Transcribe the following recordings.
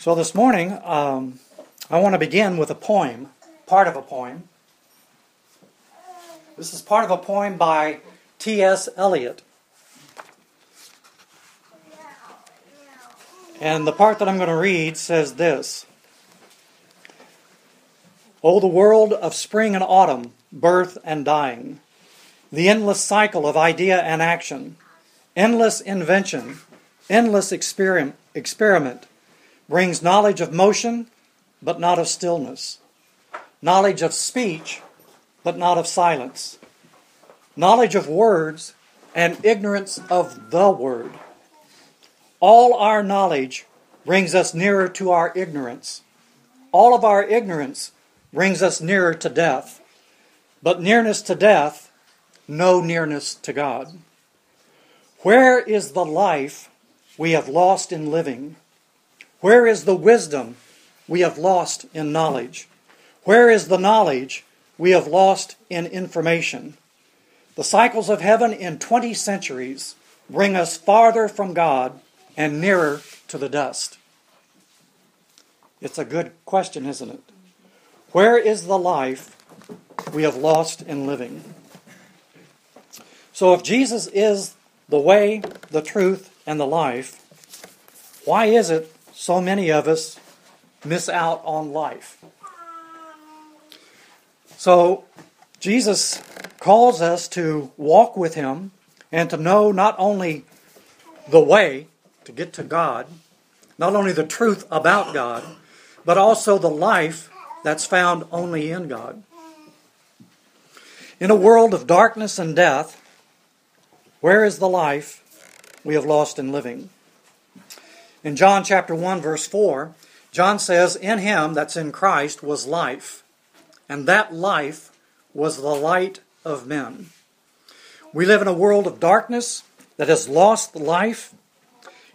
So this morning, um, I want to begin with a poem, part of a poem. This is part of a poem by T.S. Eliot. And the part that I'm going to read says this O the world of spring and autumn, birth and dying, the endless cycle of idea and action, endless invention, endless experiment brings knowledge of motion, but not of stillness, knowledge of speech, but not of silence, knowledge of words, and ignorance of the word. All our knowledge brings us nearer to our ignorance. All of our ignorance brings us nearer to death. But nearness to death, no nearness to God. Where is the life we have lost in living? Where is the wisdom we have lost in knowledge? Where is the knowledge we have lost in information? The cycles of heaven in 20 centuries bring us farther from God and nearer to the dust. It's a good question, isn't it? Where is the life we have lost in living? So, if Jesus is the way, the truth, and the life, why is it so many of us miss out on life. So, Jesus calls us to walk with Him and to know not only the way to get to God, not only the truth about God, but also the life that's found only in God. In a world of darkness and death, where is the life we have lost in living? In John chapter 1 verse 4, John says, "In him that's in Christ was life, and that life was the light of men." We live in a world of darkness that has lost life.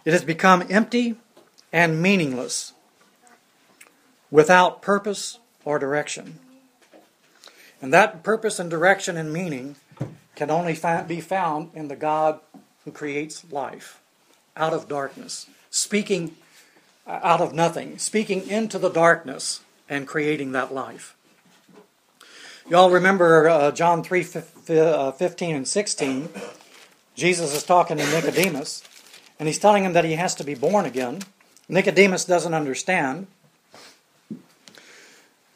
It has become empty and meaningless, without purpose or direction. And that purpose and direction and meaning can only be found in the God who creates life out of darkness speaking out of nothing, speaking into the darkness and creating that life. You all remember uh, John 3 uh, 15 and 16. Jesus is talking to Nicodemus, and he's telling him that he has to be born again. Nicodemus doesn't understand.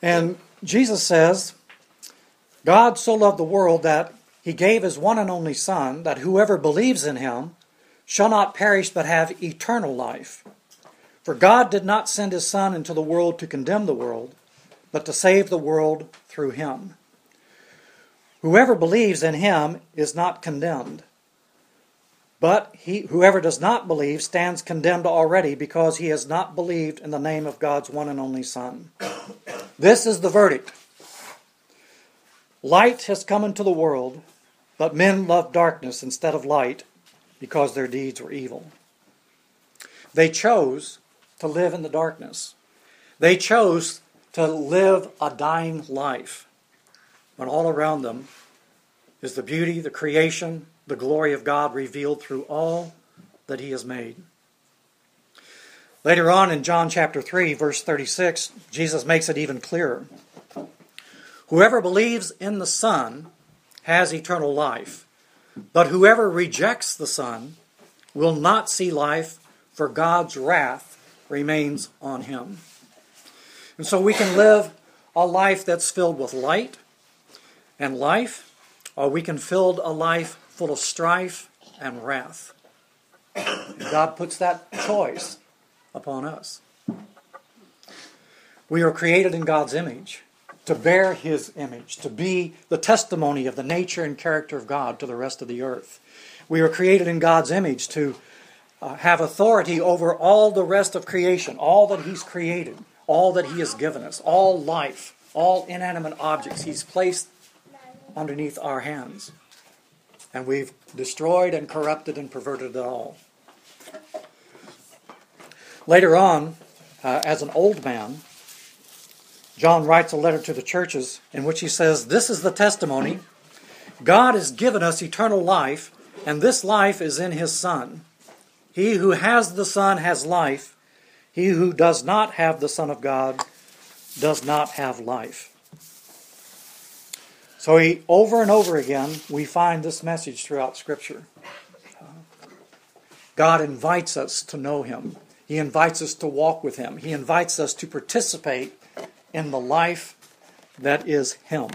And Jesus says, God so loved the world that he gave his one and only Son, that whoever believes in him shall not perish but have eternal life. For God did not send his Son into the world to condemn the world, but to save the world through him. Whoever believes in him is not condemned. But he, whoever does not believe stands condemned already because he has not believed in the name of God's one and only Son. This is the verdict. Light has come into the world, but men love darkness instead of light because their deeds were evil. They chose to live in the darkness. They chose to live a dying life when all around them is the beauty, the creation, the glory of God revealed through all that He has made. Later on in John chapter 3, verse 36, Jesus makes it even clearer. Whoever believes in the Son has eternal life. But whoever rejects the Son will not see life, for God's wrath remains on him. And so we can live a life that's filled with light and life, or we can fill a life full of strife and wrath. God puts that choice upon us. We are created in God's image to bear his image, to be the testimony of the nature and character of God to the rest of the earth. We were created in God's image to uh, have authority over all the rest of creation, all that he's created, all that he has given us, all life, all inanimate objects he's placed underneath our hands. And we've destroyed and corrupted and perverted it all. Later on, uh, as an old man, John writes a letter to the churches in which he says, This is the testimony God has given us eternal life, and this life is in his Son. He who has the Son has life. He who does not have the Son of God does not have life. So he, over and over again, we find this message throughout Scripture. God invites us to know Him. He invites us to walk with Him. He invites us to participate in the life that is Him.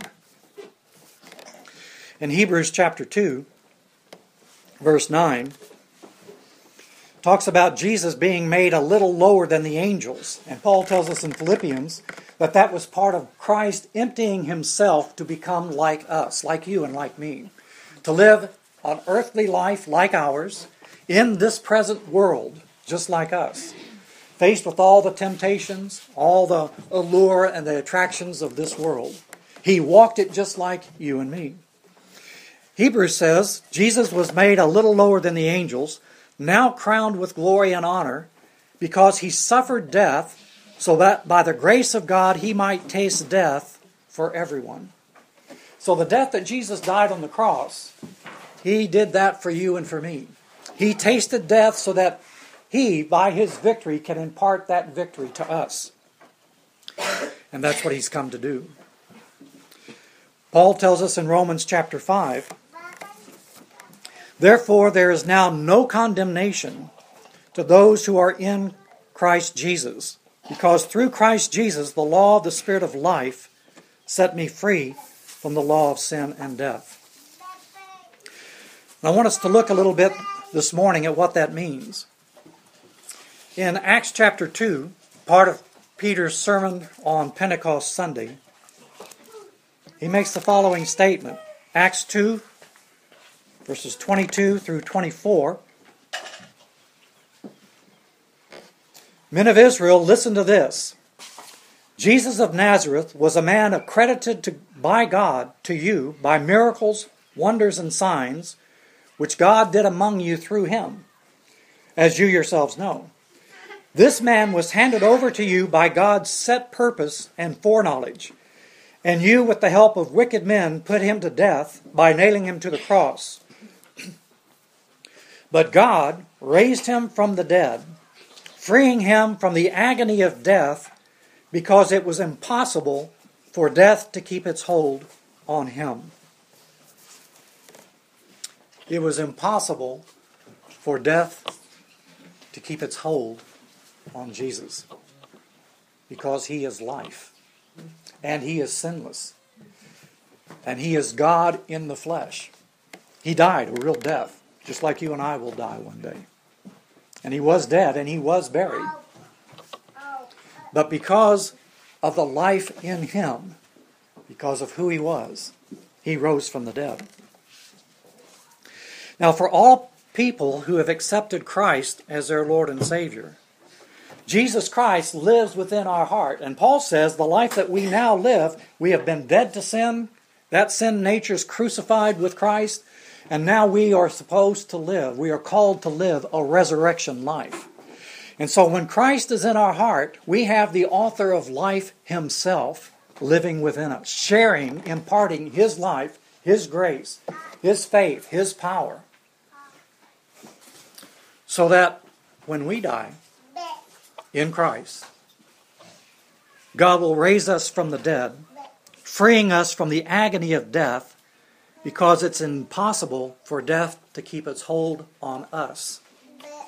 In Hebrews chapter 2, verse 9, talks about Jesus being made a little lower than the angels. And Paul tells us in Philippians that that was part of Christ emptying himself to become like us, like you and like me, to live an earthly life like ours in this present world, just like us, faced with all the temptations, all the allure and the attractions of this world. He walked it just like you and me. Hebrews says Jesus was made a little lower than the angels, now crowned with glory and honor, because he suffered death so that by the grace of God he might taste death for everyone. So the death that Jesus died on the cross, he did that for you and for me. He tasted death so that he, by his victory, can impart that victory to us. And that's what he's come to do. Paul tells us in Romans chapter 5 Therefore, there is now no condemnation to those who are in Christ Jesus because through Christ Jesus, the law of the Spirit of life set me free from the law of sin and death. I want us to look a little bit this morning at what that means. In Acts chapter 2, part of Peter's sermon on Pentecost Sunday, he makes the following statement Acts 2, verses 22 through 24. Men of Israel, listen to this. Jesus of Nazareth was a man accredited to, by God to you by miracles, wonders, and signs, which God did among you through him, as you yourselves know. This man was handed over to you by God's set purpose and foreknowledge, and you, with the help of wicked men, put him to death by nailing him to the cross. But God raised him from the dead freeing him from the agony of death because it was impossible for death to keep its hold on him. It was impossible for death to keep its hold on Jesus because he is life and he is sinless and he is God in the flesh. He died a real death, just like you and I will die one day. And he was dead and he was buried. But because of the life in him, because of who he was, he rose from the dead. Now, for all people who have accepted Christ as their Lord and Savior, Jesus Christ lives within our heart. And Paul says the life that we now live, we have been dead to sin. That sin nature is crucified with Christ. And now we are supposed to live, we are called to live a resurrection life. And so when Christ is in our heart, we have the author of life himself living within us, sharing, imparting his life, his grace, his faith, his power. So that when we die in Christ, God will raise us from the dead, freeing us from the agony of death because it's impossible for death to keep its hold on us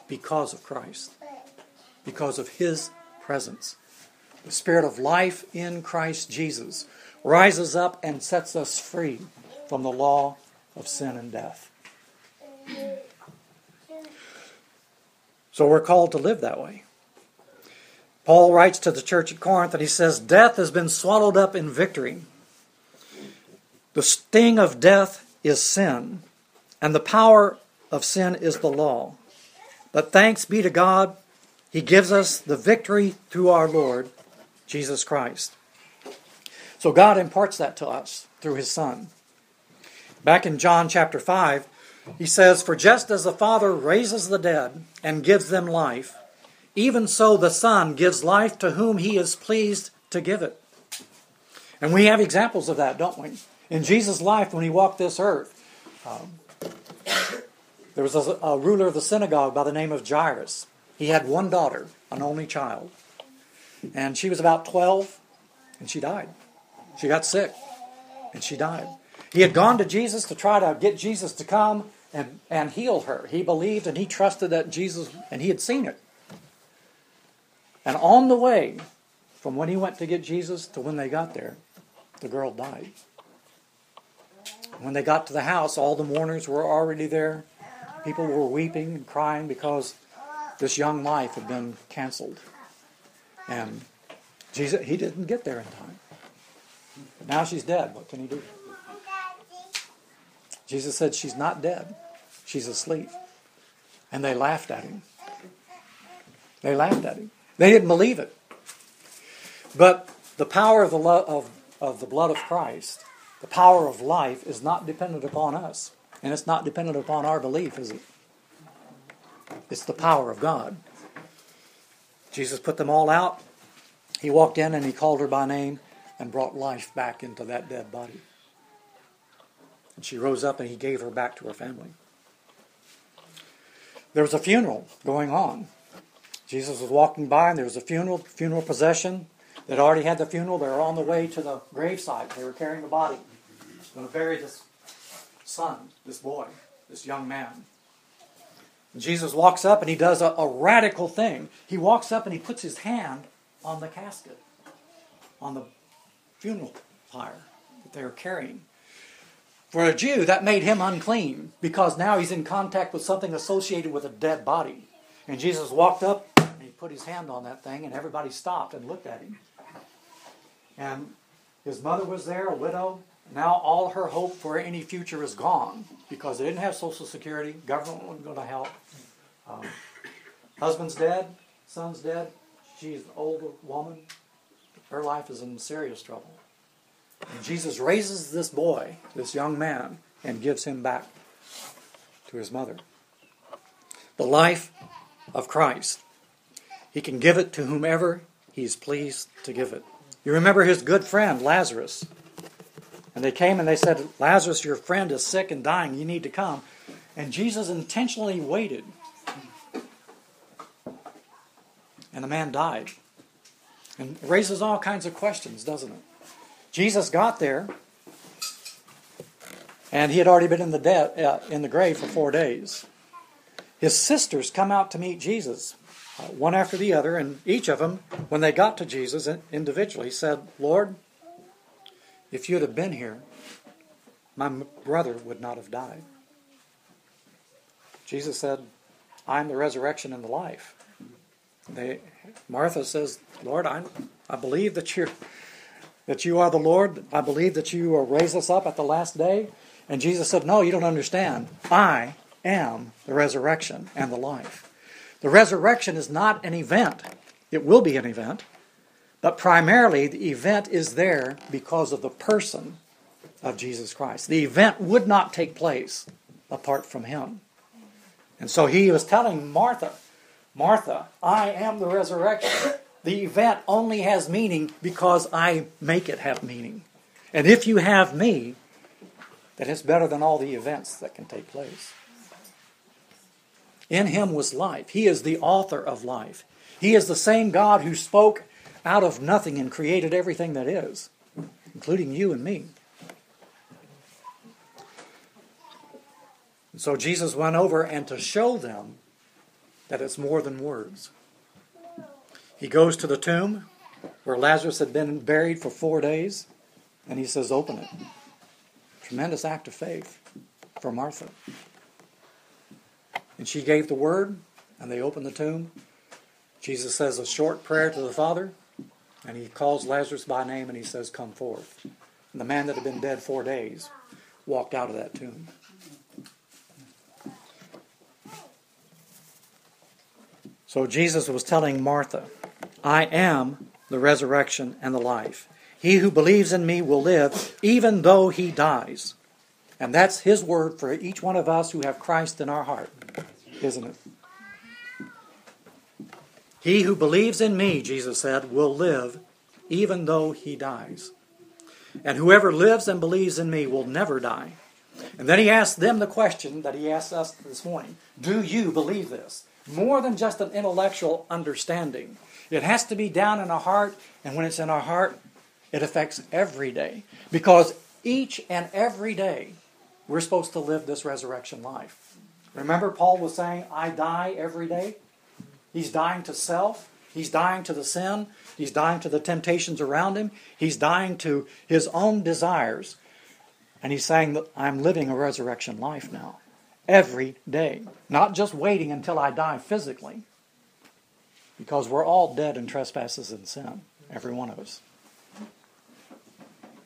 because of Christ, because of His presence. The Spirit of life in Christ Jesus rises up and sets us free from the law of sin and death. So we're called to live that way. Paul writes to the church at Corinth and he says, Death has been swallowed up in victory. The sting of death is sin, and the power of sin is the law. But thanks be to God, He gives us the victory through our Lord, Jesus Christ. So God imparts that to us through His Son. Back in John chapter 5, he says, For just as the Father raises the dead and gives them life, even so the Son gives life to whom He is pleased to give it. And we have examples of that, don't we? In Jesus' life, when he walked this earth, um, there was a, a, ruler of the synagogue by the name of Jairus. He had one daughter, an only child. And she was about 12, and she died. She got sick, and she died. He had gone to Jesus to try to get Jesus to come and, and heal her. He believed and he trusted that Jesus, and he had seen it. And on the way, from when he went to get Jesus to when they got there, the girl died. When they got to the house, all the mourners were already there. People were weeping and crying because this young life had been canceled. And Jesus, he didn't get there in time. Now she's dead. What can he do? Jesus said, She's not dead. She's asleep. And they laughed at him. They laughed at him. They didn't believe it. But the power of the, lo- of, of the blood of Christ, the power of life, is not dependent upon us. And it's not dependent upon our belief, is it? It's the power of God. Jesus put them all out. He walked in and he called her by name and brought life back into that dead body. And she rose up and he gave her back to her family. There was a funeral going on. Jesus was walking by and there was a funeral, funeral procession. They'd already had the funeral. They were on the way to the gravesite. They were carrying the body. Going to bury this son, this boy, this young man. And Jesus walks up and he does a, a radical thing. He walks up and he puts his hand on the casket, on the funeral pyre that they were carrying. For a Jew, that made him unclean because now he's in contact with something associated with a dead body. And Jesus walked up put his hand on that thing, and everybody stopped and looked at him. And his mother was there, a widow. Now all her hope for any future is gone because they didn't have Social Security. Government wasn't going to help. Um, husband's dead, son's dead. She's an older woman. Her life is in serious trouble. And Jesus raises this boy, this young man, and gives him back to his mother. The life of Christ. He can give it to whomever he's pleased to give it. You remember his good friend, Lazarus. And they came and they said, Lazarus, your friend is sick and dying. You need to come. And Jesus intentionally waited. And the man died. And raises all kinds of questions, doesn't it? Jesus got there, and he had already been in the, de- uh, in the grave for four days. His sisters come out to meet Jesus, uh, one after the other, and each of them, when they got to Jesus individually, said, Lord, if you'd have been here, my brother would not have died. Jesus said, I am the resurrection and the life. They, Martha says, Lord, I, I believe that you're that you are the Lord. I believe that you will raise us up at the last day. And Jesus said, No, you don't understand. I am the resurrection and the life. The resurrection is not an event, it will be an event, but primarily the event is there because of the person of Jesus Christ. The event would not take place apart from him. And so he was telling Martha, Martha, I am the resurrection. The event only has meaning because I make it have meaning. And if you have me, then it's better than all the events that can take place. In him was life. He is the author of life. He is the same God who spoke out of nothing and created everything that is, including you and me. So Jesus went over and to show them that it's more than words. He goes to the tomb where Lazarus had been buried for four days, and he says, Open it. Tremendous act of faith for Martha. And she gave the word, and they opened the tomb. Jesus says a short prayer to the Father, and he calls Lazarus by name and he says, Come forth. And the man that had been dead four days walked out of that tomb. So Jesus was telling Martha, I am the resurrection and the life. He who believes in me will live even though he dies. And that's his word for each one of us who have Christ in our heart, isn't it? He who believes in me, Jesus said, will live even though he dies. And whoever lives and believes in me will never die. And then he asked them the question that he asked us this morning Do you believe this? more than just an intellectual understanding. It has to be down in our heart, and when it's in our heart, it affects every day. Because each and every day, we're supposed to live this resurrection life. Remember, Paul was saying, I die every day? He's dying to self, he's dying to the sin, he's dying to the temptations around him, he's dying to his own desires. And he's saying that I'm living a resurrection life now every day, not just waiting until I die physically, because we're all dead in trespasses and sin, every one of us.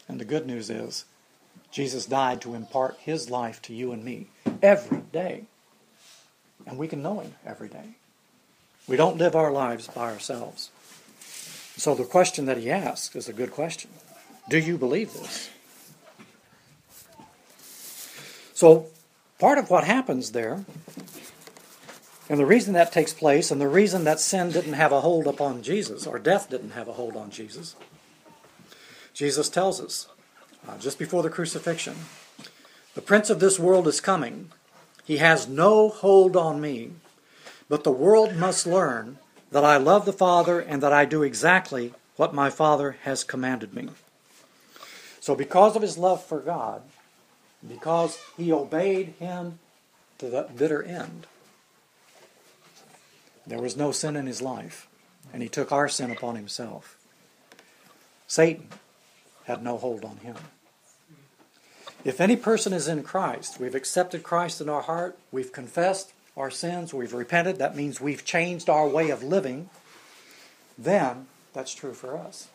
And the good news is, Jesus died to impart his life to you and me every day. And we can know him every day. We don't live our lives by ourselves. So the question that he asks is a good question. Do you believe this? So part of what happens there, and the reason that takes place, and the reason that sin didn't have a hold upon Jesus, or death didn't have a hold on Jesus, Jesus tells us uh, just before the crucifixion the prince of this world is coming. He has no hold on me, but the world must learn that I love the Father and that I do exactly what my Father has commanded me. So, because of his love for God, because he obeyed him to the bitter end. There was no sin in his life, and he took our sin upon himself. Satan had no hold on him. If any person is in Christ, we've accepted Christ in our heart, we've confessed our sins, we've repented, that means we've changed our way of living, then that's true for us.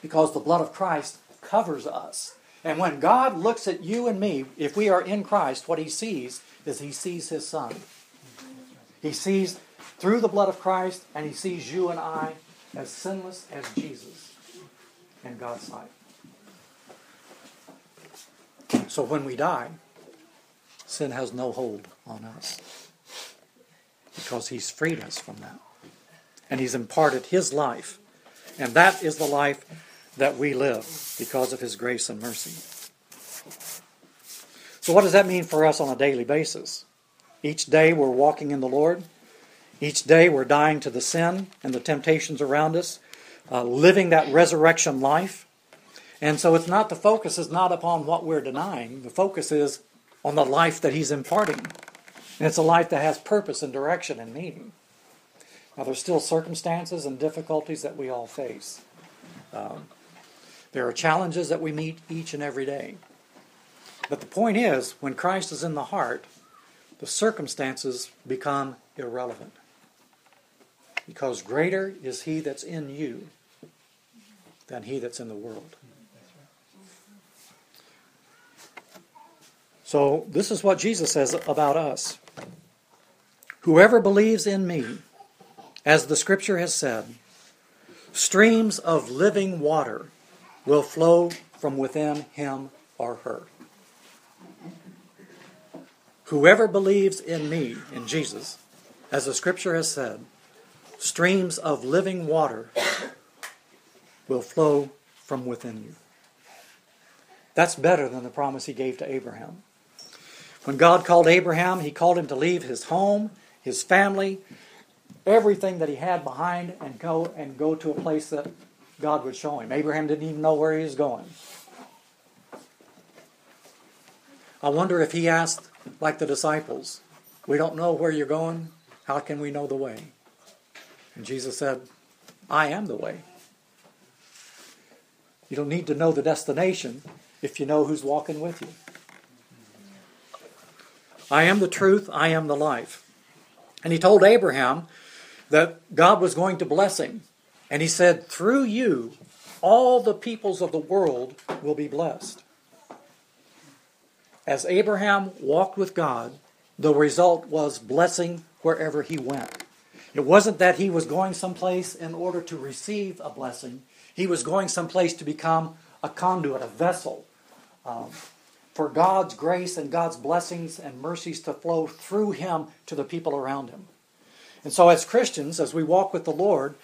Because the blood of Christ covers us. And when God looks at you and me, if we are in Christ, what he sees is he sees his Son. He sees through the blood of Christ, and he sees you and I as sinless as Jesus in God's sight. So when we die, sin has no hold on us because he's freed us from that. And he's imparted his life. And that is the life that we live because of His grace and mercy. So, what does that mean for us on a daily basis? Each day we're walking in the Lord. Each day we're dying to the sin and the temptations around us, uh, living that resurrection life. And so it's not the focus is not upon what we're denying. The focus is on the life that He's imparting. And it's a life that has purpose and direction and meaning. Now, there's still circumstances and difficulties that we all face. Um, there are challenges that we meet each and every day. But the point is, when Christ is in the heart, the circumstances become irrelevant. Because greater is he that's in you than he that's in the world. So, this is what Jesus says about us. Whoever believes in me, as the scripture has said, streams of living water will flow from within him or her. Whoever believes in me, in Jesus, as the scripture has said, streams of living water will flow from within you. That's better than the promise he gave to Abraham. When God called Abraham, he called him to leave his home, his family, everything that he had behind and go and go to a place that God would show him. Abraham didn't even know where he was going. I wonder if he asked, like the disciples, We don't know where you're going. How can we know the way? And Jesus said, I am the way. You don't need to know the destination if you know who's walking with you. I am the truth, I am the life. And he told Abraham that God was going to bless him. And he said, Through you, all the peoples of the world will be blessed. As Abraham walked with God, the result was blessing wherever he went. It wasn't that he was going someplace in order to receive a blessing, he was going someplace to become a conduit, a vessel um, for God's grace and God's blessings and mercies to flow through him to the people around him. And so, as Christians, as we walk with the Lord,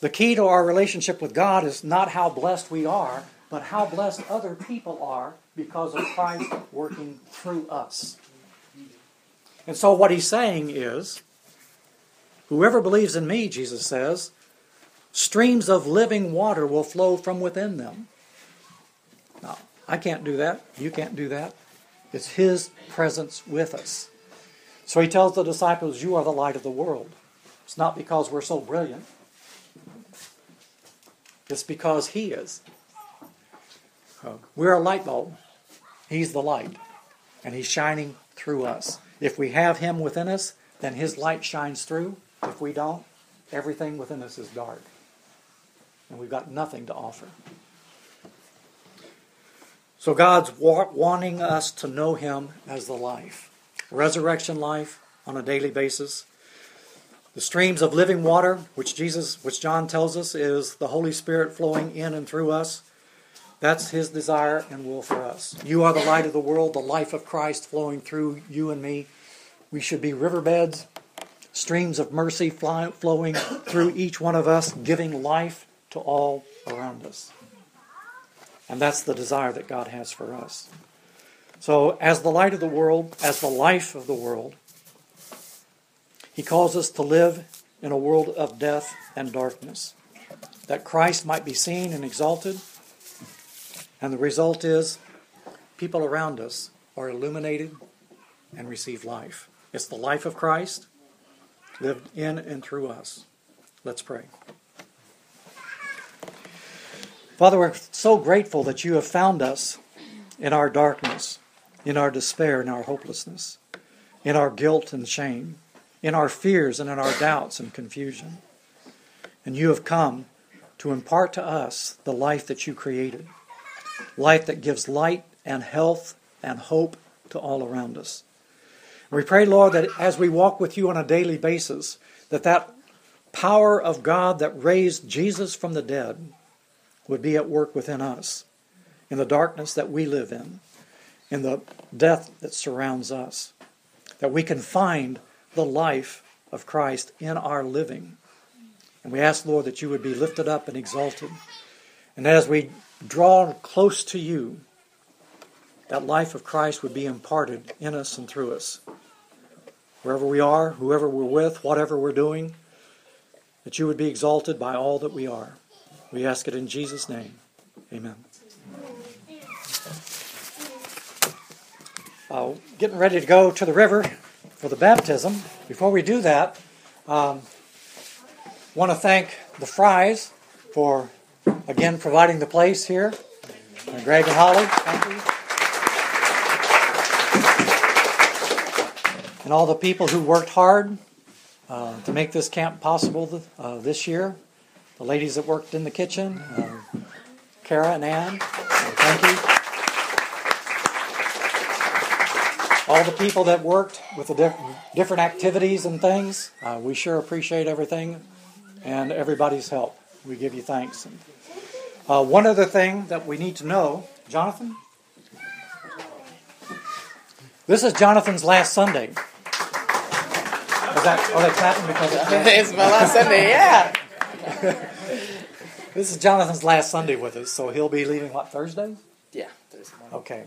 the key to our relationship with God is not how blessed we are, but how blessed other people are because of Christ working through us. And so, what he's saying is Whoever believes in me, Jesus says, streams of living water will flow from within them. I can't do that. You can't do that. It's His presence with us. So He tells the disciples, You are the light of the world. It's not because we're so brilliant, it's because He is. We're a light bulb. He's the light, and He's shining through us. If we have Him within us, then His light shines through. If we don't, everything within us is dark, and we've got nothing to offer. So God's wanting us to know Him as the life, resurrection life on a daily basis. The streams of living water, which Jesus, which John tells us is the Holy Spirit flowing in and through us. That's his desire and will for us. You are the light of the world, the life of Christ flowing through you and me. We should be riverbeds, streams of mercy fly, flowing through each one of us, giving life to all around us. And that's the desire that God has for us. So, as the light of the world, as the life of the world, He calls us to live in a world of death and darkness, that Christ might be seen and exalted. And the result is people around us are illuminated and receive life. It's the life of Christ lived in and through us. Let's pray. Father, we're so grateful that you have found us in our darkness, in our despair, in our hopelessness, in our guilt and shame, in our fears and in our doubts and confusion. And you have come to impart to us the life that you created, life that gives light and health and hope to all around us. We pray, Lord, that as we walk with you on a daily basis, that that power of God that raised Jesus from the dead would be at work within us, in the darkness that we live in, in the death that surrounds us, that we can find the life of Christ in our living. And we ask, Lord, that you would be lifted up and exalted. And as we draw close to you, that life of Christ would be imparted in us and through us. Wherever we are, whoever we're with, whatever we're doing, that you would be exalted by all that we are. We ask it in Jesus' name. Amen. Uh, getting ready to go to the river for the baptism. Before we do that, um, want to thank the Fries for again providing the place here. Uh, Greg and Holly, thank you. And all the people who worked hard uh, to make this camp possible uh, this year the ladies that worked in the kitchen, uh, Kara and Ann. thank you. All the people that worked with the diff- different activities and things, uh, we sure appreciate everything and everybody's help. We give you thanks. Uh, one other thing that we need to know, Jonathan. This is Jonathan's last Sunday. Is that, are they clapping because it's my last Sunday? Yeah. this is Jonathan's last Sunday with us, so he'll be leaving what Thursday? Yeah, Thursday morning. Okay,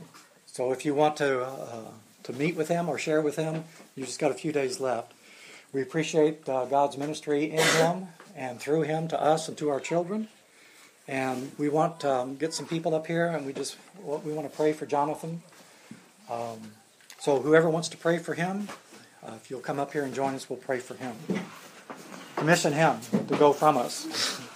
so if you want to uh, to meet with him or share with him, you just got a few days left. We appreciate uh, God's ministry in him and through him to us and to our children. And we want to um, get some people up here, and we just we want to pray for Jonathan. Um, so whoever wants to pray for him, uh, if you'll come up here and join us, we'll pray for him commission him to go from us.